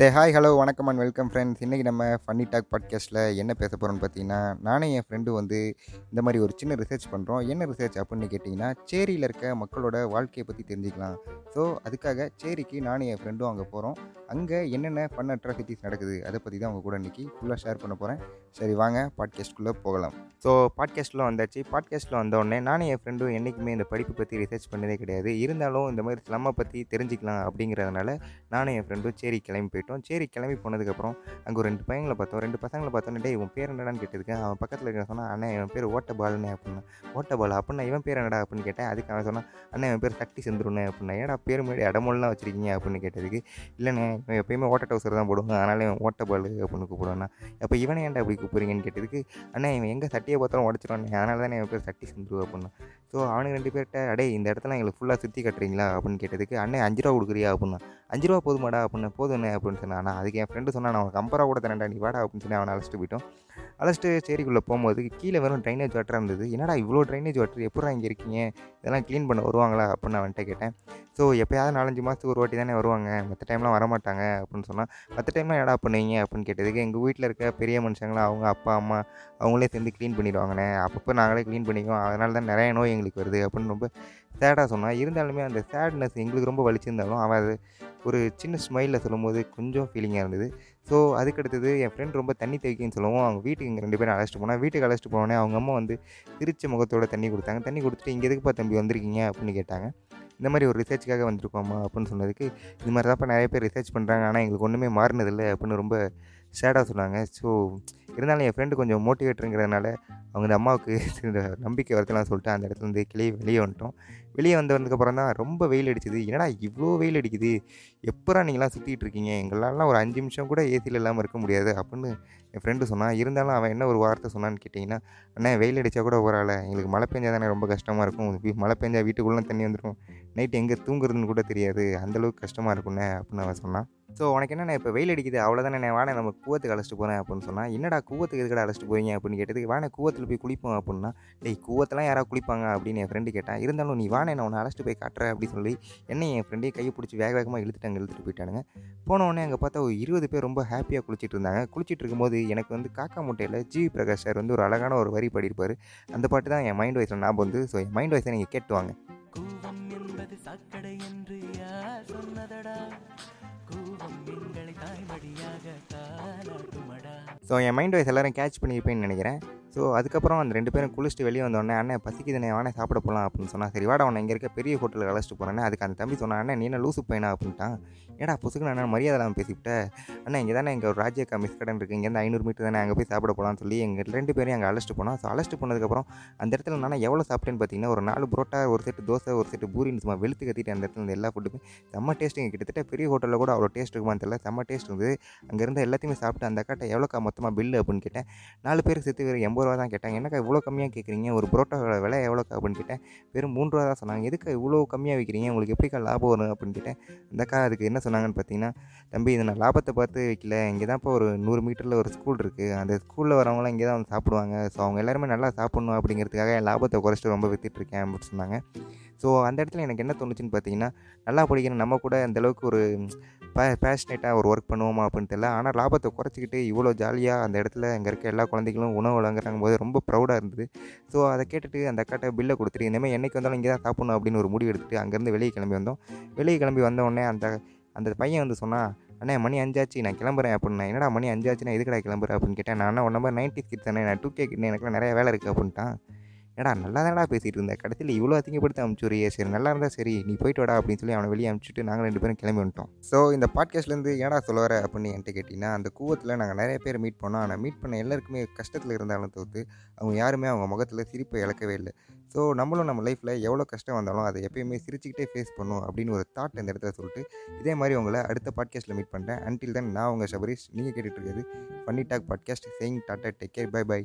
தே hi hello வணக்கம் and welcome friends இன்றைக்கி நம்ம ஃபன்னி டாக் பாட்காஸ்ட்டில் என்ன பேச போகிறோம்னு பார்த்தீங்கன்னா நானே என் ஃப்ரெண்டு வந்து இந்த மாதிரி ஒரு சின்ன ரிசர்ச் பண்ணுறோம் என்ன ரிசர்ச் அப்படின்னு கேட்டிங்கன்னா சேரியில் இருக்க மக்களோட வாழ்க்கையை பற்றி தெரிஞ்சுக்கலாம். ஸோ அதுக்காக சேரிக்கு நானும் என் ஃப்ரெண்டும் அங்கே போகிறோம் அங்கே என்னென்ன ஃபன் அட்ராசிட்டிஸ் நடக்குது அதை பற்றி தான் அவங்க கூட இன்றைக்கி ஃபுல்லாக ஷேர் பண்ண போகிறேன் சரி வாங்க பாட்காஸ்ட்குள்ளே போகலாம். ஸோ பாட்காஸ்ட்டில் வந்தாச்சு. பாட்காஸ்ட்டில் வந்தோடனே நானும் என் ஃப்ரெண்டும் என்றைக்குமே இந்த படிப்பு பற்றி ரிசர்ச் பண்ணதே கிடையாது. இருந்தாலும் இந்த மாதிரி ஸ்லம்மை பற்றி தெரிஞ்சுக்கலாம் அப்படிங்கிறதுனால நானும் என் ஃப்ரெண்டும் சேரி கிளம்பி போயிட்டோம். சேரி கிளம்பி போனதுக்கப்புறம் அங்கே ஒரு ரெண்டு பையங்களை பார்த்தோம். ரெண்டு பசங்களை பார்த்தோன்னே டே இவன் பேர் என்னடான்னு கேட்டதுக்கு அவன் பக்கத்தில் இருக்க சொன்னால் அண்ணன் இவன் பேர் ஓட்ட பாலுன்னு அப்படின்னா. ஓட்ட பால் அப்படின்னா இவன் பேர் என்னடா? அப்படின்னு கேட்டேன். அதுக்கு அவன் சொன்னான் அண்ணன் இவன் பேர் சக்தி செந்துருன்னு அப்படின்னா. ஏடா பேர் முன்னாடி இடமொல்லாம் வச்சிருக்கீங்க? அப்படின்னு கேட்டதுக்கு இல்லைண்ணே இவன் எப்பயுமே ஓட்ட டவுசர் தான் போடுவாங்க அதனால இவன் ஓட்ட பால் அப்படின்னு கூப்பிடுவாண்ணா அப்போ இவனை ஏன்டா அப்படி கூப்பிடுறீங்கன்னு கேட்டதுக்கு அண்ணன் இவன் எங்கே சட்டியை பார்த்தாலும் உடச்சிருவானே அதனால தானே இவன் பேர் சட்டி செந்துரு அப்படின்னா. ஸோ அவனுக்கு ரெண்டு பேர்கிட்ட அடே இந்த இடத்துல எங்களுக்கு ஃபுல்லாக சுற்றி கட்டுறீங்களா? அப்படின்னு கேட்டதுக்கு அண்ணன் அஞ்சு ரூபா கொடுக்குறியா? அப்படின்னா அஞ்சு ரூபா போதுமாடா அப்படின்னு போதுண்ணே அப்படின்னு சொன்னான். நான் அதுக்கு என் ஃப்ரெண்டு சொன்னான் நான் அவனுக்கு ஐம்பது கூட தரேன்டா நீ வாடா அப்படின்னு சொல்லி அவனை அழைச்சிட்டு போயிட்டோம். அழைச்சிட்டு சேரிக்குள்ளே போகும்போது கீழே வெறும் ட்ரைனேஜ் வாட்டராக இருந்தது. என்னடா இவ்வளோ ட்ரைனேஜ் வாட்டர் எப்படா இங்கே இருக்கீங்க? இதெல்லாம் க்ளீன் பண்ண வருவாங்களா? அப்படின்னு அவன்கிட்ட கேட்டேன். ஸோ எப்போயாவது நாலஞ்சு மாதத்துக்கு ஒரு வாட்டி தானே வருவாங்க? மற்ற டைம்லாம் வரமாட்டாங்க அப்படின்னு சொன்னால் மற்ற டைம்லாம் என்னடா பண்ணுவீங்க? அப்படின்னு கேட்டதுக்கு எங்கள் வீட்டில் இருக்க பெரிய மனுஷங்களாம் அவங்க அப்பா அம்மா அவங்களே சேர்ந்து க்ளீன் பண்ணிடுவாங்கண்ணே. அப்பப்போ நாங்களே க்ளீன் பண்ணிக்குவோம். அதனால தான் நிறைய நோய் எங்களுக்கு வருது அப்படின்னு ரொம்ப சேடாக சொன்னான் இருந்தாலுமே அந்த சேட்னஸ் எங்களுக்கு ரொம்ப வலிச்சிருந்தாலும் அவன் அது ஒரு சின்ன ஸ்மைலில் சொல்லும்போது கொஞ்சம் ஃபீலிங்காக இருந்தது. ஸோ அதுக்கடுத்தது என் ஃப்ரெண்ட் ரொம்ப தண்ணி தேய்க்கின்னு சொல்லவும் அவங்க வீட்டுக்கு இங்கே ரெண்டு பேரும் அழைச்சிட்டு போனால் வீட்டுக்கு அழைச்சிட்டு போனோடனே அவங்க அம்மா வந்து திருச்ச முகத்தோட தண்ணி கொடுத்தாங்க. தண்ணி கொடுத்துட்டு இங்கே எதுக்குப்பா தம்பி வந்திருக்கீங்க? அப்படின்னு கேட்டாங்க. இந்த மாதிரி ஒரு ரிசர்ச்சுக்காக வந்திருக்கோம்மா அப்படின்னு சொன்னதுக்கு இது மாதிரி தான்ப்பா நிறைய பேர் ரிசர்ச் பண்ணுறாங்க ஆனால் எங்களுக்கு ஒன்றுமே மாறினதில்லை அப்படின்னு ரொம்ப சேடாக சொன்னாங்க. ஸோ இருந்தாலும் என் ஃப்ரெண்டு கொஞ்சம் மோட்டிவேட்டருங்கிறதுனால அவங்க இந்த அம்மாவுக்கு நம்பிக்கை வரத்தெல்லாம் சொல்லிட்டு அந்த இடத்துல இருந்து கிளியே வெளியே வந்துட்டோம். வெளியே வந்து வந்ததுக்கப்புறம் தான் ரொம்ப வெயில் அடிச்சுது. என்னடா இவ்வளோ வெயில் அடிக்குது? எப்போரா நீங்களாம் சுற்றிட்டு இருக்கீங்க? எங்களாலாம் ஒரு அஞ்சு நிமிஷம் கூட ஏசியில் இல்லாமல் இருக்க முடியாது அப்படின்னு என் ஃப்ரெண்டு சொன்னான் இருந்தாலும் அவன் என்ன ஒரு வார்த்தை சொன்னான்னு கேட்டிங்கன்னா அண்ணா வெயில் அடித்தா கூட பரவாயில்ல. எங்களுக்கு மழை பெஞ்சா தானே ரொம்ப கஷ்டமாக இருக்கும். மழை பெஞ்சா வீட்டுக்குள்ளே தண்ணி வந்துடும் நைட் எங்கே தூங்குறதுன்னு கூட தெரியாது. அந்தளவுக்கு கஷ்டமாக இருக்குண்ணே அப்படின்னு அவன் சொன்னான். ஸோ உனக்கு என்னென்ன இப்போ வெயில் அடிக்குது? அவ்வளோதானே நான் நம்ம கூவத்துக்கு அழைச்சிட்டு போகிறேன் அப்படின்னு சொன்னால் என்னடா கூவத்துக்கு எதுக்கடா அழைச்சிட்டு போவீங்க அப்படின்னு கேட்டதுக்கு வாடை கூவத்தில் போய் குளிப்போம் அப்படின்னா டேய் கூவத்தெல்லாம் யாராவது குளிப்பாங்க? அப்படின்னு என் ஃப்ரெண்டு கேட்டான் இருந்தாலும் நீ வாடை நான் உன்னை அழைச்சிட்டு போய் காட்டுறேன் அப்படின்னு சொல்லி என்னை என் ஃப்ரெண்டையும் கையை பிடிச்சி வேக வேகமாக இழுத்துட்டாங்க இழுத்துட்டு போயிட்டானுங்க. போன உடனே அங்கே பார்த்தா ஒரு இருபது பேர் ரொம்ப ஹாப்பியாக குளிச்சிட்டு இருந்தாங்க. குளிச்சிட்டு இருக்கும்போது எனக்கு வந்து காக்கா முட்டையில் ஜிவி பிரகாஷ் சார் வந்து ஒரு அழகான ஒரு வரி பாடியிருப்பார். அந்த பாட்டு தான் என் மைண்ட் வாய்ஸில் ஞாபகம் வந்து ஸோ என் மைண்ட் வாய்ஸை நீங்கள் கேட்டுவாங்க ஸோ என் மைண்ட் வாய்ஸ் எல்லோரும் கேட்ச் பண்ணியிருப்பேன்னு நினைக்கிறேன். ஸோ அதுக்கப்புறம் அந்த ரெண்டு பேரும் குளிச்சுட்டு வெளியே வந்தோடனே அண்ணன் பசிக்குதுனே வானே சாப்பிட போகலாம் அப்படின்னு சொன்னால் சரி வாடா உன்னை இங்கே இருக்க பெரிய ஹோட்டலுக்கு அழைச்சிட்டு போகிறேன்னு அதுக்கு அந்த தம்பி சொன்னான் அண்ணன் நீ என்ன லூசு பையனா? அப்படின்ட்டான். ஏடா அண்ணன் மரியாதை இல்லாமல் பேசிவிட்ட. அண்ணா இங்கே தானே இங்கே ஒரு ராஜ்யக்கா மிஸ் கடன் இருக்குது இங்கேருந்து ஐநூறு மீட்டர் தானே அங்கே போய் சாப்பிட போகலாம்னு சொல்லி எங்கள் ரெண்டு பேரும் அங்கே அழைச்சிட்டு போனோம் ஸோ அழைச்சிட்டு போனதுக்கப்புறம் அந்த இடத்துல நான் எவ்வளோ சாப்பிட்டேன்னு பார்த்தீங்கன்னா ஒரு நாலு புரோட்டா ஒரு செட்டு தோசை ஒரு செட்டு பூரின்னு சும்மா வெளுத்து கத்திட்டு அந்த இடத்துல எல்லா ஃபுட்டுமே செம்ம டேஸ்ட்டுங்க கிட்டத்தட்ட பெரிய ஹோட்டலில் கூட அவ்வளோ டேஸ்ட் இருக்குமான்னு தெரியல செம்ம டேஸ்ட் இருந்தது. அங்கே இருந்த எல்லாத்தையுமே சாப்பிட்டு அந்த அக்காட்ட எவ்வளோக்கா மொத்தமாக பில்லு அப்படின்னு கேட்டேன். நாலு பேருக்கு சேர்த்து வேறு எண்பது ரூபா தான் கேட்டாங்க. என்னக்கா இவ்வளோ கம்மியாக கேட்குறீங்க ஒரு புரோட்டாவோட விலை எவ்வளோக்கா? அப்படின்னு கேட்டேன். வெறும் மூணு ரூபா தான் சொன்னாங்க. எதுக்கு இவ்வளோ கம்மியாக விற்கிறீங்க உங்களுக்கு எப்படிக்கா லாபம் வரும்? அப்படின்னு கேட்டேன். அந்த அக்கா அதுக்கு என்ன சொன்னாங்கன்னு பார்த்தீங்கன்னா தம்பி இது நான் லாபத்தை பார்த்து வைக்கல. இங்கே தான் இப்போ ஒரு நூறு மீட்டரில் ஒரு ஸ்கூல் இருக்குது அந்த ஸ்கூலில் வரவங்களாம் இங்கே தான் வந்து சாப்பிடுவாங்க. ஸோ அவங்க எல்லாருமே நல்லா சாப்பிட்ணும் அப்படிங்கிறதுக்காக என் லாபத்தை குறைச்சிட்டு ரொம்ப விற்றுட்ருக்கேன் அப்படின்னு சொன்னாங்க. ஸோ அந்த இடத்துல எனக்கு என்ன தோணுச்சுன்னு பார்த்தீங்கன்னா நல்லா படிக்கிற நம்ம கூட அந்தளவுக்கு ஒரு பே பேஷனேட்டாக ஒரு ஒர்க் பண்ணுவோமா அப்படின்னு தெரியல. ஆனால் லாபத்தை குறைச்சிக்கிட்டு இவ்வளோ ஜாலியாக அந்த இடத்துல அங்கே இருக்க எல்லா குழந்தைகளும் உணவு வழங்குறாங்க போது ரொம்ப ப்ரௌடாக இருந்தது. ஸோ அதை கேட்டுட்டு அந்த அக்காட்ட பில்லை கொடுத்துட்டு இந்தமாதிரி என்றைக்கு வந்தாலும் இங்கே தான் சாப்பிடணும் அப்படின்னு ஒரு முடிவு எடுத்துட்டு அங்கேருந்து வெளியே கிளம்பி வந்தோம். வெளியே கிளம்பி வந்த அந்த அந்த பையன் வந்து சொன்னால் அண்ணே மணி அஞ்சாச்சு நான் கிளம்புறேன் அப்படின்னா. என்னடா மணி அஞ்சாச்சு நான் எதுக்கடா கிளம்புறேன் அப்படின்னு கேட்டேன். நான் ஒன் நம்பர் நைன்டி கிட் தானே நான் டூ கே கிட் எனக்குலாம் நிறைய வேலை இருக்குது அப்படின்ட்டான். ஏடா நல்லா தானடா பேசிகிட்டு இருந்தேன் கடைசியில் இவ்வளோ அதிகப்படுத்தி அனுப்பிச்சுரியே சரி நல்லா இருந்தால் சரி நீ போயிட்டு வாடா அப்படின்னு சொல்லி அவனை வெளியே அனுப்பிச்சிட்டு நாங்கள் ரெண்டு பேரும் கிளம்பி வந்துட்டோம். ஸோ இந்த பாட்காஸ்ட்லேருந்து ஏடா சொல்ல வர? அப்படின்னு என்கிட்ட கேட்டிங்கன்னா அந்த கூவத்தில் நாங்கள் நிறைய பேர் மீட் பண்ணோம். ஆனால் மீட் பண்ண எல்லாருக்குமே கஷ்டத்தில் இருந்தாலும் தோற்று அவங்க யாருமே அவங்க முகத்தில் சிரிப்பை இழக்கவே இல்லை. ஸோ நம்மளும் நம்ம லைஃப்பில் எவ்வளோ கஷ்டம் வந்தாலும் அதை எப்பயுமே சிரிச்சுக்கிட்டே ஃபேஸ் பண்ணும் அப்படின்னு ஒரு தாட் இந்த இடத்துல சொல்லிட்டு இதே மாதிரி உங்களை அடுத்த பாட்காஸ்ட்டில் மீட் பண்ணுறேன் அன்டில் தென் நான் உங்கள் சபரிஷ். நீங்கள் கேட்டுட்டு இருக்கிறது funny talk podcast saying tata take care bye bye